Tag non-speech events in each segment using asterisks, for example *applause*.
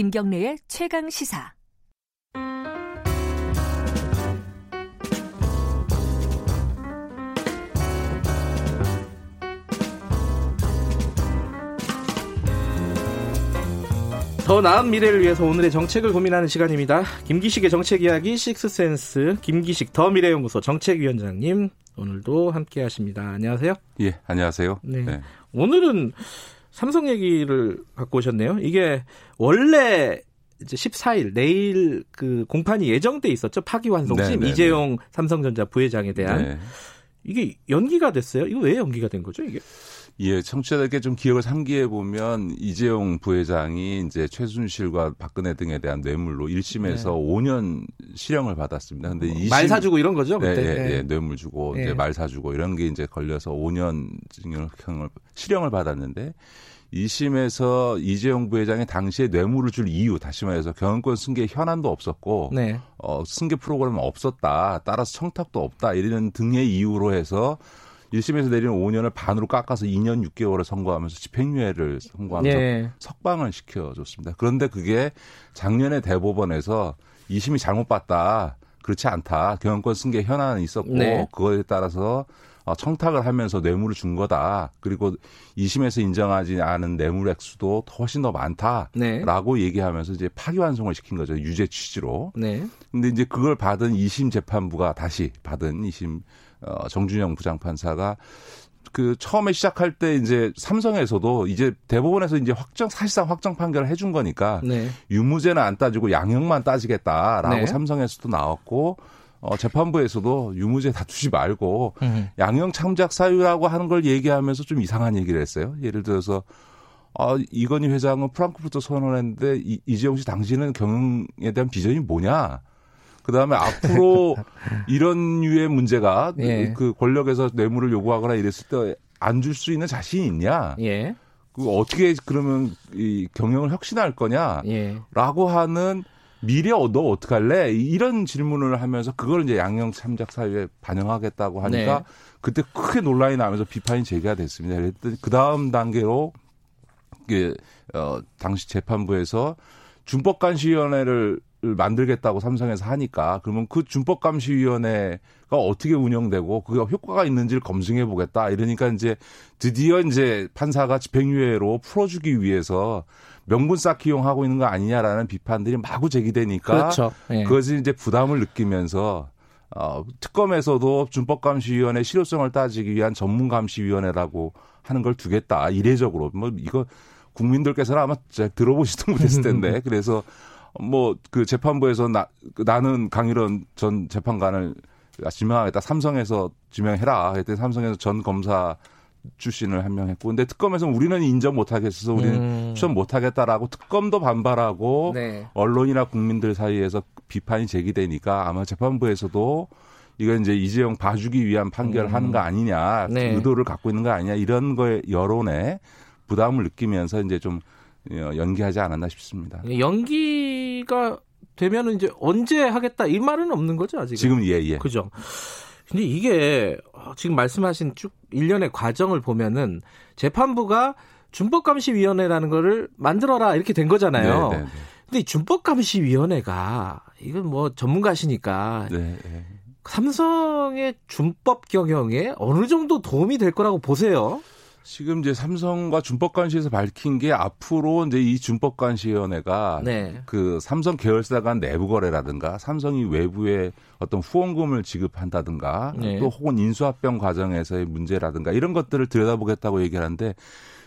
김경래의 최강 시사. 더 나은 미래를 위해서 오늘의 정책을 고민하는 시간입니다. 김기식의 정책 이야기 식스센스 김기식 더 미래연구소 정책위원장님 오늘도 함께 하십니다. 안녕하세요. 예, 안녕하세요. 네. 네. 오늘은 삼성 얘기를 갖고 오셨네요. 이게 원래 이제 14일 내일 그 공판이 예정돼 있었죠. 파기환송심 네, 네, 이재용 네. 삼성전자 부회장에 대한 네. 이게 연기가 됐어요. 이거 왜 연기가 된 거죠, 이게? 예, 청취자들께 좀 기억을 상기해 보면 이재용 부회장이 이제 최순실과 박근혜 등에 대한 뇌물로 1심에서 네. 5년 실형을 받았습니다. 근데 2심 말 사주고 이런 거죠, 네, 그때. 네, 네, 네. 뇌물 주고 네. 이제 말 사주고 이런 게 이제 걸려서 5년 징역을 실형을 받았는데 2심에서 이재용 부회장이 당시에 뇌물을 줄 이유, 다시 말해서 경영권 승계 현안도 없었고, 네. 어, 승계 프로그램은 없었다. 따라서 청탁도 없다. 이런 등의 이유로 해서 1심에서 내리는 5년을 반으로 깎아서 2년 6개월을 선고하면서 집행유예를 선고하면서 네. 석방을 시켜줬습니다. 그런데 그게 작년에 대법원에서 2심이 잘못 봤다. 그렇지 않다. 경영권 승계 현안이 있었고 네. 그거에 따라서 어, 청탁을 하면서 뇌물을 준 거다. 그리고 2심에서 인정하지 않은 뇌물 액수도 훨씬 더 많다라고 네. 얘기하면서 이제 파기환송을 시킨 거죠. 유죄 취지로. 네. 근데 이제 그걸 받은 2심 재판부가 다시 받은 2심 어, 정준영 부장판사가 그 처음에 시작할 때 이제 삼성에서도 이제 대법원에서 이제 확정 사실상 확정 판결을 해준 거니까 네. 유무죄는 안 따지고 양형만 따지겠다라고 네. 삼성에서도 나왔고 어, 재판부에서도 유무죄 다투지 말고 음. 양형 참작 사유라고 하는 걸 얘기하면서 좀 이상한 얘기를 했어요. 예를 들어서 어, 이건희 회장은 프랑크푸르트 선언을 했는데 이, 이재용 씨 당신은 경영에 대한 비전이 뭐냐? 그 다음에 앞으로 *laughs* 이런 류의 문제가 예. 그 권력에서 뇌물을 요구하거나 이랬을 때 안 줄 수 있는 자신이 있냐? 예. 그 어떻게 그러면 이 경영을 혁신할 거냐? 예. 라고 하는 미래 너 어떻게 할래? 이런 질문을 하면서 그걸 이제 양형 참작 사유에 반영하겠다고 하니까 네. 그때 크게 논란이 나면서 비판이 제기가 됐습니다. 그랬더니 그 다음 단계로 그, 어, 당시 재판부에서 준법감시위원회를 만들겠다고 삼성에서 하니까 그러면 그 준법감시위원회가 어떻게 운영되고 그게 효과가 있는지를 검증해 보겠다 이러니까 이제 드디어 이제 판사가 집행유예로 풀어주기 위해서 명분 쌓기 용하고 있는 거 아니냐라는 비판들이 마구 제기되니까 그렇죠. 예. 그것이 이제 부담을 느끼면서 어, 특검에서도 준법감시위원회 실효성을 따지기 위한 전문감시위원회라고 하는 걸 두겠다 이례적으로 뭐 이거 국민들께서는 아마 들어보시도 못했을 텐데 *laughs* 그래서 뭐 그 재판부에서 나, 그 나는 강일원 전 재판관을 지명하겠다 삼성에서 지명해라 그랬더니 삼성에서 전 검사 출신을 한 명 했고 근데 특검에서는 우리는 인정 못 하겠어서 우리는 음. 추천 못 하겠다라고 특검도 반발하고 네. 언론이나 국민들 사이에서 비판이 제기되니까 아마 재판부에서도 이건 이제 이재용 봐주기 위한 판결을 음. 하는 거 아니냐 네. 의도를 갖고 있는 거 아니냐 이런 거에 여론에 부담을 느끼면서 이제 좀 어, 연기하지 않았나 싶습니다. 연기 가 되면은 이제 언제 하겠다 이 말은 없는 거죠 아직. 지금 예 예. 그죠. 근데 이게 지금 말씀하신 쭉 일련의 과정을 보면은 재판부가 준법감시위원회라는 거를 만들어라 이렇게 된 거잖아요. 네, 네, 네. 근데 준법감시위원회가 이건 뭐 전문가시니까 네, 네. 삼성의 준법 경영에 어느 정도 도움이 될 거라고 보세요. 지금 이제 삼성과 준법감시에서 밝힌 게 앞으로 이제 이 준법감시위원회가 네. 그 삼성 계열사 간 내부 거래라든가 삼성이 외부에 어떤 후원금을 지급한다든가 네. 또 혹은 인수합병 과정에서의 문제라든가 이런 것들을 들여다보겠다고 얘기하는데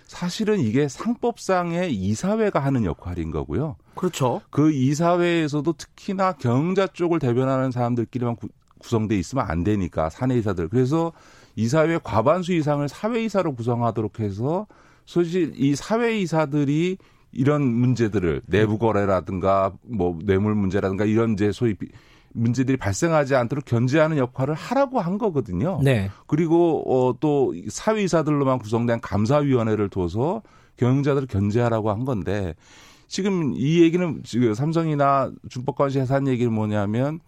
사실은 이게 상법상의 이사회가 하는 역할인 거고요. 그렇죠. 그 이사회에서도 특히나 경자 쪽을 대변하는 사람들끼리만 구, 구성돼 있으면 안 되니까 사내 이사들. 그래서 이사회 과반수 이상을 사회이사로 구성하도록 해서 소실 이 사회이사들이 이런 문제들을 내부 거래라든가 뭐 뇌물 문제라든가 이런 이제 소위 문제들이 발생하지 않도록 견제하는 역할을 하라고 한 거거든요. 네. 그리고 어, 또 사회이사들로만 구성된 감사위원회를 둬서 경영자들을 견제하라고 한 건데 지금 이 얘기는 지금 삼성이나 준법관시 해산 얘기는 뭐냐면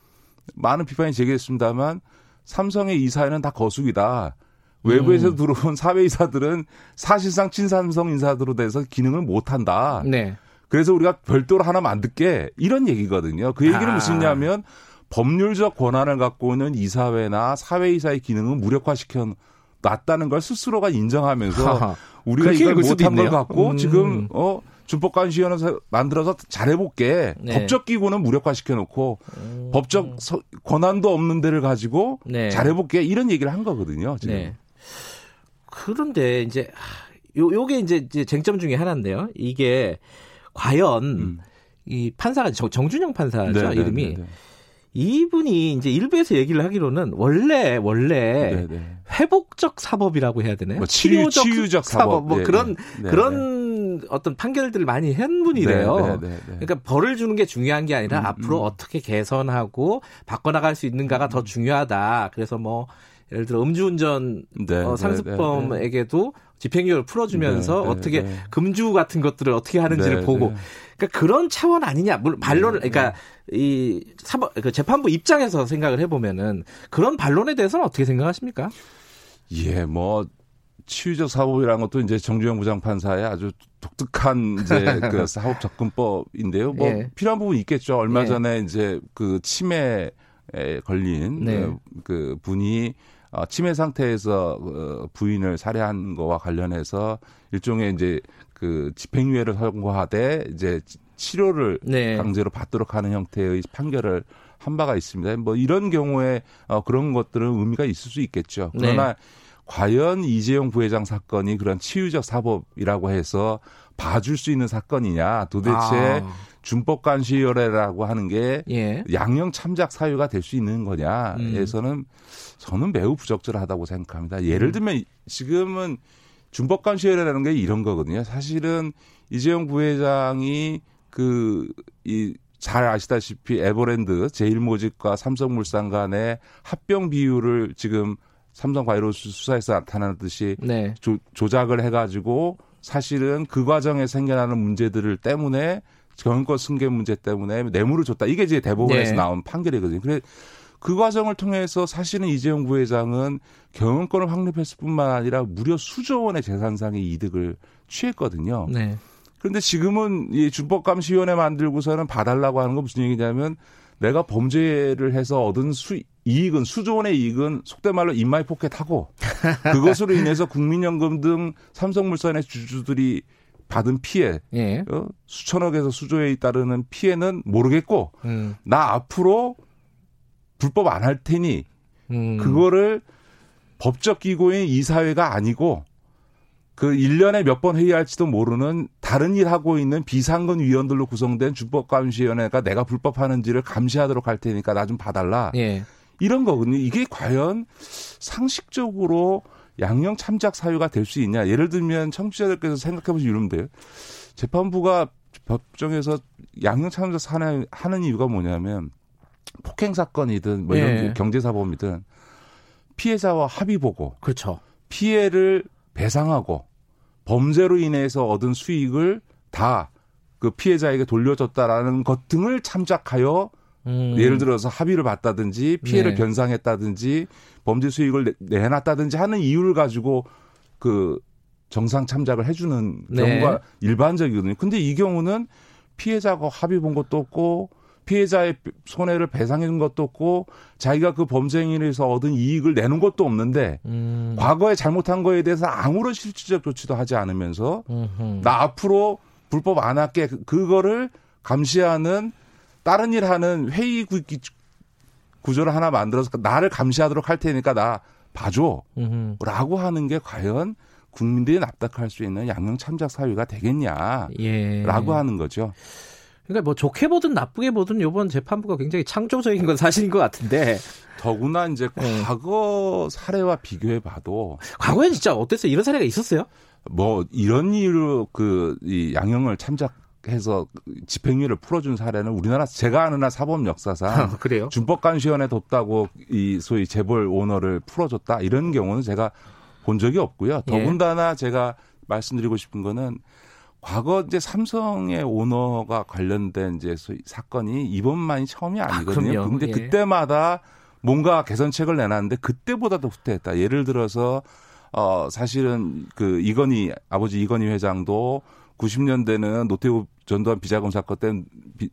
많은 비판이 제기했습니다만 삼성의 이사회는 다 거수기다. 외부에서 음. 들어온 사회이사들은 사실상 친삼성 인사들로 돼서 기능을 못한다. 네. 그래서 우리가 별도로 하나 만들게 이런 얘기거든요. 그 얘기는 아. 무슨냐면 법률적 권한을 갖고 있는 이사회나 사회이사의 기능은 무력화시켜 놨다는 걸 스스로가 인정하면서 *laughs* 우리가 이걸 못한 걸 갖고 음. 지금 어 준법관시위원회 만들어서 잘해볼게. 네. 법적 기구는 무력화시켜 놓고 음. 법적 서, 권한도 없는 데를 가지고 네. 잘해볼게 이런 얘기를 한 거거든요. 지금. 네. 그런데 이제 요 요게 이제, 이제 쟁점 중에 하나인데요. 이게 과연 음. 이 판사가 정, 준영 판사죠 네, 네 이름이. 네, 네. 이분이 이제 일부에서 얘기를 하기로는 원래 원래 네네. 회복적 사법이라고 해야 되나요? 뭐 치유, 치유적 사법, 사법 뭐 네네. 그런 네네. 그런 어떤 판결들을 많이 한 분이래요. 그러니까 벌을 주는 게 중요한 게 아니라 음, 앞으로 음. 어떻게 개선하고 바꿔나갈 수 있는가가 음. 더 중요하다. 그래서 뭐 예를 들어 음주운전 네, 어, 상습범에게도 집행유예를 풀어주면서 네, 네, 어떻게 네. 금주 같은 것들을 어떻게 하는지를 네, 보고 그러니까 그런 차원 아니냐 물론 반론을 그러니까 이 사법 그 재판부 입장에서 생각을 해보면은 그런 반론에 대해서는 어떻게 생각하십니까? 예, 뭐 치유적 사법이라는 것도 이제 정주영 부장판사의 아주 독특한 이제 *laughs* 그 사법 접근법인데요. 뭐 예. 필요한 부분이 있겠죠. 얼마 예. 전에 이제 그 치매에 걸린 네. 그, 그 분이 어, 치매 상태에서 어, 부인을 살해한 거와 관련해서 일종의 이제 그 집행유예를 선고하되 이제 치료를 네. 강제로 받도록 하는 형태의 판결을 한 바가 있습니다. 뭐 이런 경우에 어, 그런 것들은 의미가 있을 수 있겠죠. 네. 그러나 네. 과연 이재용 부회장 사건이 그런 치유적 사법이라고 해서 봐줄 수 있는 사건이냐 도대체 아. 준법 관시위원회라고 하는 게 예. 양형 참작 사유가 될 수 있는 거냐에서는 음. 저는 매우 부적절하다고 생각합니다. 예를 음. 들면 지금은 준법 관시위원회라는 게 이런 거거든요. 사실은 이재용 부회장이 그이 잘 아시다시피 에버랜드 제일모직과 삼성물산 간의 합병 비율을 지금 삼성 바이오로스 수사에서 나타나듯이 네. 조, 조작을 해가지고 사실은 그 과정에 생겨나는 문제들을 때문에 경영권 승계 문제 때문에 뇌물을 줬다. 이게 이제 대법원에서 네. 나온 판결이거든요. 그래 그 과정을 통해서 사실은 이재용 부회장은 경영권을 확립했을 뿐만 아니라 무려 수조 원의 재산상의 이득을 취했거든요. 네. 그런데 지금은 이 준법감시위원회 만들고서는 봐달라고 하는 건 무슨 얘기냐면 내가 범죄를 해서 얻은 수, 이익은 수조 원의 이익은 속된 말로 in my pocket하고 *laughs* 그것으로 인해서 국민연금 등 삼성물산의 주주들이 받은 피해 예. 어? 수천억에서 수조에 따르는 피해는 모르겠고 음. 나 앞으로 불법 안 할 테니 음. 그거를 법적 기구인 이사회가 아니고 그 1년에 몇 번 회의할지도 모르는 다른 일 하고 있는 비상근 위원들로 구성된 준법감시위원회가 내가 불법하는지를 감시하도록 할 테니까 나 좀 봐달라. 예. 이런 거거든요. 이게 과연 상식적으로 양형 참작 사유가 될 수 있냐. 예를 들면 청취자들께서 생각해 보시면 이러면 재판부가 법정에서 양형 참작 하는, 하는 이유가 뭐냐면 폭행 사건이든 뭐 이런 예. 경제 사범이든 피해자와 합의 보고 그렇죠. 피해를 배상하고 범죄로 인해서 얻은 수익을 다 그 피해자에게 돌려줬다라는 것 등을 참작하여 음. 예를 들어서 합의를 봤다든지 피해를 네. 변상했다든지 범죄 수익을 내, 놨다든지 하는 이유를 가지고 그 정상 참작을 해주는 네. 경우가 일반적이거든요. 근데 이 경우는 피해자가 합의 본 것도 없고 피해자의 손해를 배상해 준 것도 없고 자기가 그 범죄 행위에서 얻은 이익을 내는 것도 없는데 음. 과거에 잘못한 거에 대해서 아무런 실질적 조치도 하지 않으면서 음흠. 나 앞으로 불법 안 할게 그거를 감시하는 다른 일 하는 회의 구조를 하나 만들어서 나를 감시하도록 할 테니까 나 봐줘. 음흠. 라고 하는 게 과연 국민들이 납득할 수 있는 양형 참작 사유가 되겠냐. 예. 라고 하는 거죠. 그러니까 뭐 좋게 보든 나쁘게 보든 이번 재판부가 굉장히 창조적인 건 사실인 것 같은데. 더구나 이제 네. 과거 사례와 비교해 봐도 과거에 진짜 어땠어요? 이런 사례가 있었어요? 뭐 이런 이유로 그 이 양형을 참작 해서 집행유예를 풀어준 사례는 우리나라 제가 아는 한 사법 역사상 아, *laughs* 그래요? 준법관시원에 뒀다고 이 소위 재벌 오너를 풀어줬다 이런 경우는 제가 본 적이 없고요. 예. 더군다나 예. 제가 말씀드리고 싶은 거는 과거 이제 삼성의 오너가 관련된 이제 소위 사건이 이번만이 처음이 아, 아니거든요. 아, 근데 예. 그때마다 뭔가 개선책을 내놨는데 그때보다도 후퇴했다. 예를 들어서 어 사실은 그 이건희 아버지 이건희 회장도 90년대는 노태우 전두환 비자금 사건 때는 비,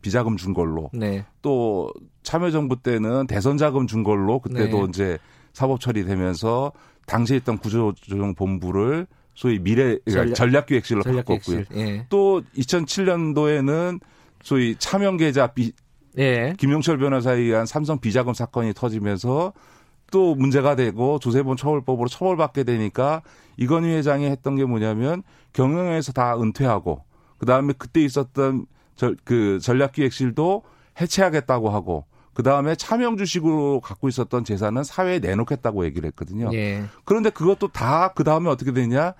비자금 준 걸로 네. 또 참여정부 때는 대선 자금 준 걸로 그때도 네. 이제 사법 처리되면서 당시에 있던 구조조정 본부를 소위 미래 그러니까 전략, 기획실로 전략 바꿨고요. 예. 또 2007년도에는 소위 차명 계좌 비 예. 김용철 변호사에 의한 삼성 비자금 사건이 터지면서 또 문제가 되고 조세본 처벌법으로 처벌받게 되니까 이건희 회장이 했던 게 뭐냐면 경영에서 다 은퇴하고 그다음에 그때 있었던 저, 그 전략기획실도 해체하겠다고 하고 그 다음에 차명 주식으로 갖고 있었던 재산은 사회에 내놓겠다고 얘기를 했거든요. 예. 그런데 그것도 다 그 다음에 어떻게 되냐?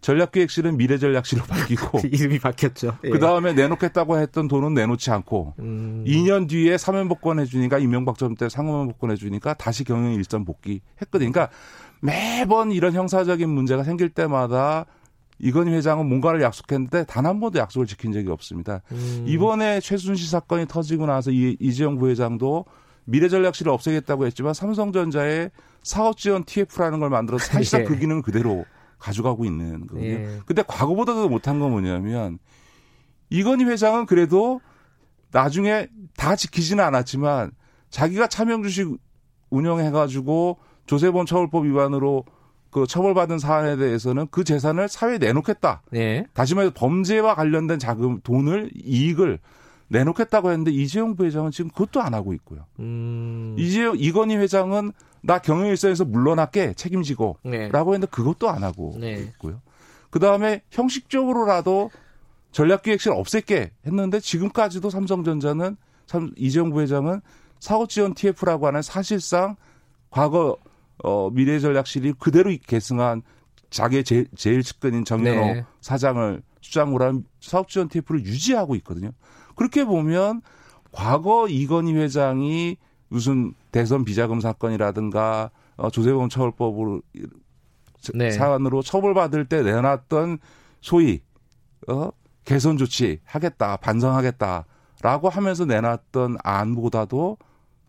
전략기획실은 미래전략실로 *laughs* 바뀌고 이름이 바뀌었죠. 예. 그 다음에 내놓겠다고 했던 돈은 내놓지 않고 음. 2년 뒤에 사면복권 해주니까 이명박 전때 상호명복권 해주니까 다시 경영 일선 복귀했거든요. 그러니까 매번 이런 형사적인 문제가 생길 때마다 이건희 회장은 뭔가를 약속했는데 단 한 번도 약속을 지킨 적이 없습니다. 음. 이번에 최순실 사건이 터지고 나서 이, 이재용 부회장도 미래전략실을 없애겠다고 했지만 삼성전자의 사업지원 TF라는 걸 만들어서 사실상 *laughs* 예. 그 기능을 그대로 가져가고 있는 거거든요. 예. 근데 과거보다도 못한 건 뭐냐면 이건희 회장은 그래도 나중에 다 지키지는 않았지만 자기가 차명 주식 운영해가지고 조세본 처벌법 위반으로 그 처벌받은 사안에 대해서는 그 재산을 사회에 내놓겠다. 네. 다시 말해서 범죄와 관련된 자금, 돈을, 이익을 내놓겠다고 했는데 이재용 부회장은 지금 그것도 안 하고 있고요. 음. 이재용, 이건희 회장은 나 경영일선에서 물러날게 책임지고 네. 라고 했는데 그것도 안 하고 네. 있고요. 그 다음에 형식적으로라도 전략기획실 없앨게 했는데 지금까지도 삼성전자는 참 이재용 부회장은 사고지원 TF라고 하는 사실상 과거 어, 미래전략실이 그대로 계승한 자기의 제, 제일 측근인 정연호 네. 사장을 수장으로 한 사업지원 TF를 유지하고 있거든요. 그렇게 보면 과거 이건희 회장이 무슨 대선 비자금 사건이라든가 어, 조세범 처벌법으로 네. 사안으로 처벌받을 때 내놨던 소위 어, 개선 조치 하겠다 반성하겠다라고 하면서 내놨던 안보다도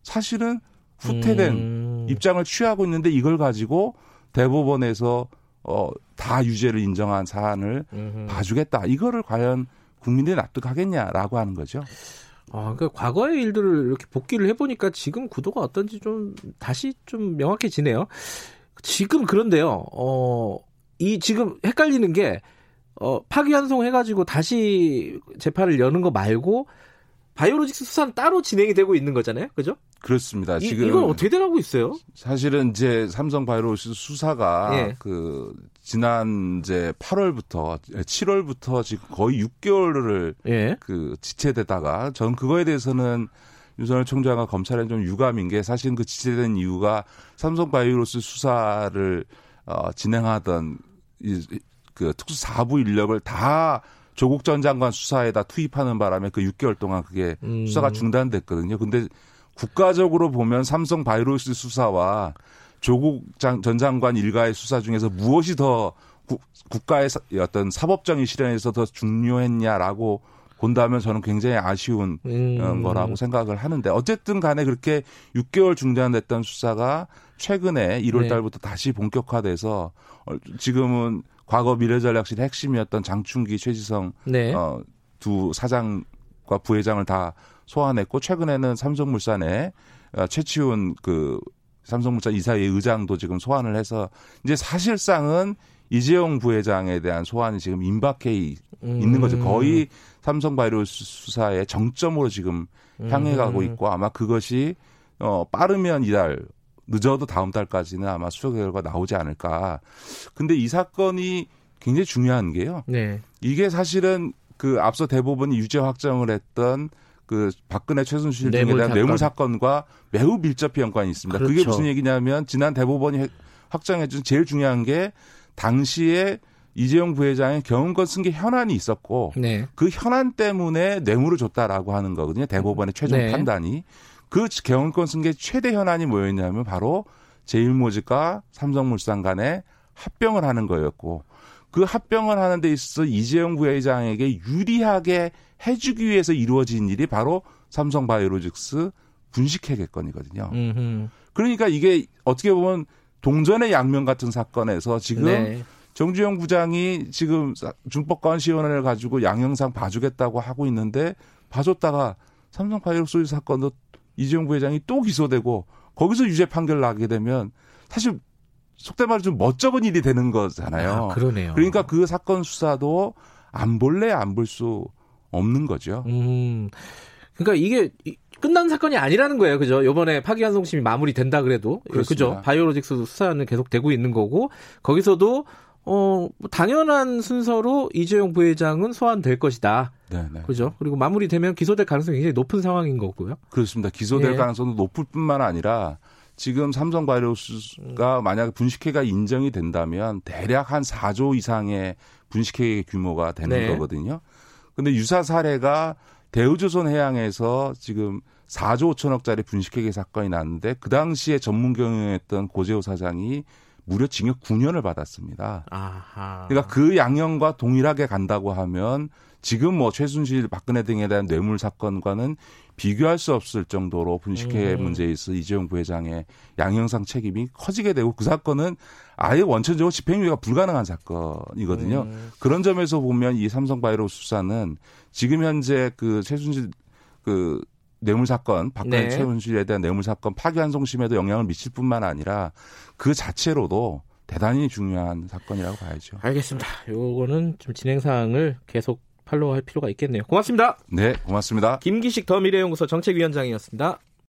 사실은 후퇴된 음. 입장을 취하고 있는데 이걸 가지고 대법원에서 어, 다 유죄를 인정한 사안을 음흠. 봐주겠다. 이거를 과연 국민들이 납득하겠냐라고 하는 거죠. 아, 그 과거의 일들을 이렇게 복귀를 해보니까 지금 구도가 어떤지 좀 다시 좀 명확해지네요. 지금 그런데요, 어, 이 지금 헷갈리는 게, 어, 파기환송 해가지고 다시 재판을 여는 거 말고 바이오로직스 수사는 따로 진행이 되고 있는 거잖아요. 그죠? 그렇습니다. 이, 지금 이건 어떻게 돼가고 있어요? 사실은 이제 삼성 바이오로직스 수사가 예. 그 지난 이제 8월부터 7월부터 지금 거의 6개월을 예. 그 지체되다가 전 그거에 대해서는 윤석열 총장과 검찰은 좀 유감인 게 사실 그 지체된 이유가 삼성 바이오로스 수사를 어 진행하던 이 그 특수 4부 인력을 다 조국 전 장관 수사에다 투입하는 바람에 그 6개월 동안 그게 음. 수사가 중단됐거든요. 근데 국가적으로 보면 삼성 바이오로스 수사와 조국 전 장관 일가의 수사 중에서 무엇이 더 구, 국가의 어떤 사법정의 실현에서 더 중요했냐라고 본다면 저는 굉장히 아쉬운 음. 어, 거라고 생각을 하는데 어쨌든 간에 그렇게 6개월 중단됐던 수사가 최근에 1월 달부터 네. 다시 본격화돼서 어, 지금은 과거 미래전략실 핵심이었던 장충기, 최지성 네. 어, 두 사장 과 부회장을 다 소환했고 최근에는 삼성물산에 어, 최치훈 그 삼성물산 이사의 의장도 지금 소환을 해서 이제 사실상은 이재용 부회장에 대한 소환이 지금 임박해 음. 있는 거죠. 거의 삼성 바이오 수사의 정점으로 지금 향해 가고 음. 있고 아마 그것이 어 빠르면 이달 늦어도 다음 달까지는 아마 수사 결과 나오지 않을까. 근데 이 사건이 굉장히 중요한 게요. 네. 이게 사실은 그 앞서 대법원이 유죄 확정을 했던 그 박근혜 최순실 등에 대한 사건. 뇌물 사건과 매우 밀접히 연관이 있습니다. 그렇죠. 그게 무슨 얘기냐면 지난 대법원이 확정해준 제일 중요한 게 당시에 이재용 부회장의 경영권 승계 현안이 있었고 네. 그 현안 때문에 뇌물을 줬다라고 하는 거거든요. 대법원의 최종 네. 판단이. 그 경영권 승계 최대 현안이 뭐였냐면 바로 제일모직과 삼성물산 간에 합병을 하는 거였고 그 합병을 하는 데 있어서 이재용 부회장에게 유리하게 해주기 위해서 이루어진 일이 바로 삼성바이오로직스 분식회계 건이거든요. 그러니까 이게 어떻게 보면 동전의 양면 같은 사건에서 지금 네. 정주영 부장이 지금 준법관시위원회를 가지고 양형상 봐주겠다고 하고 있는데 봐줬다가 삼성바이오로소유 사건도 이재용 부회장이 또 기소되고 거기서 유죄 판결 나게 되면 사실 속된 말로 좀 멋쩍은 일이 되는 거잖아요. 아, 그러네요. 그러니까 그 사건 수사도 안 볼래 안 볼 수 없는 거죠. 음. 그러니까 이게 끝난 사건이 아니라는 거예요. 그죠? 요번에 파기환송심이 마무리된다 그래도. 그렇습니다. 그죠? 바이오로직스 수사는 계속 되고 있는 거고 거기서도 어, 뭐 당연한 순서로 이재용 부회장은 소환될 것이다. 네, 네. 그죠? 그리고 마무리되면 기소될 가능성이 굉장히 높은 상황인 거고요. 그렇습니다. 기소될 네. 가능성도 높을 뿐만 아니라 지금 삼성 바이오스가 만약에 분식회가 인정이 된다면 대략 한 4조 이상의 분식회 규모가 되는 네. 거거든요. 근데 유사 사례가 대우조선 해양에서 지금 4조 5천억짜리 분식회계 사건이 났는데 그 당시에 전문 경영했던 고재호 사장이 무려 징역 9년을 받았습니다. 아하. 그러니까 그 양형과 동일하게 간다고 하면 지금 뭐 최순실 박근혜 등에 대한 뇌물 사건과는 비교할 수 없을 정도로 분식회 음. 문제에 있어 이재용 부회장의 양형상 책임이 커지게 되고 그 사건은 아예 원천적으로 집행유예가 불가능한 사건이거든요. 음. 그런 점에서 보면 이 삼성바이오 수사는 지금 현재 그 최순실 그 뇌물 사건, 박근혜 네. 최순실에 대한 뇌물 사건 파기환송심에도 영향을 미칠 뿐만 아니라 그 자체로도 대단히 중요한 사건이라고 봐야죠. 알겠습니다. 요거는 좀 진행 사항을 계속 팔로우할 필요가 있겠네요. 고맙습니다. 네, 고맙습니다. 김기식 더 미래연구소 정책위원장이었습니다.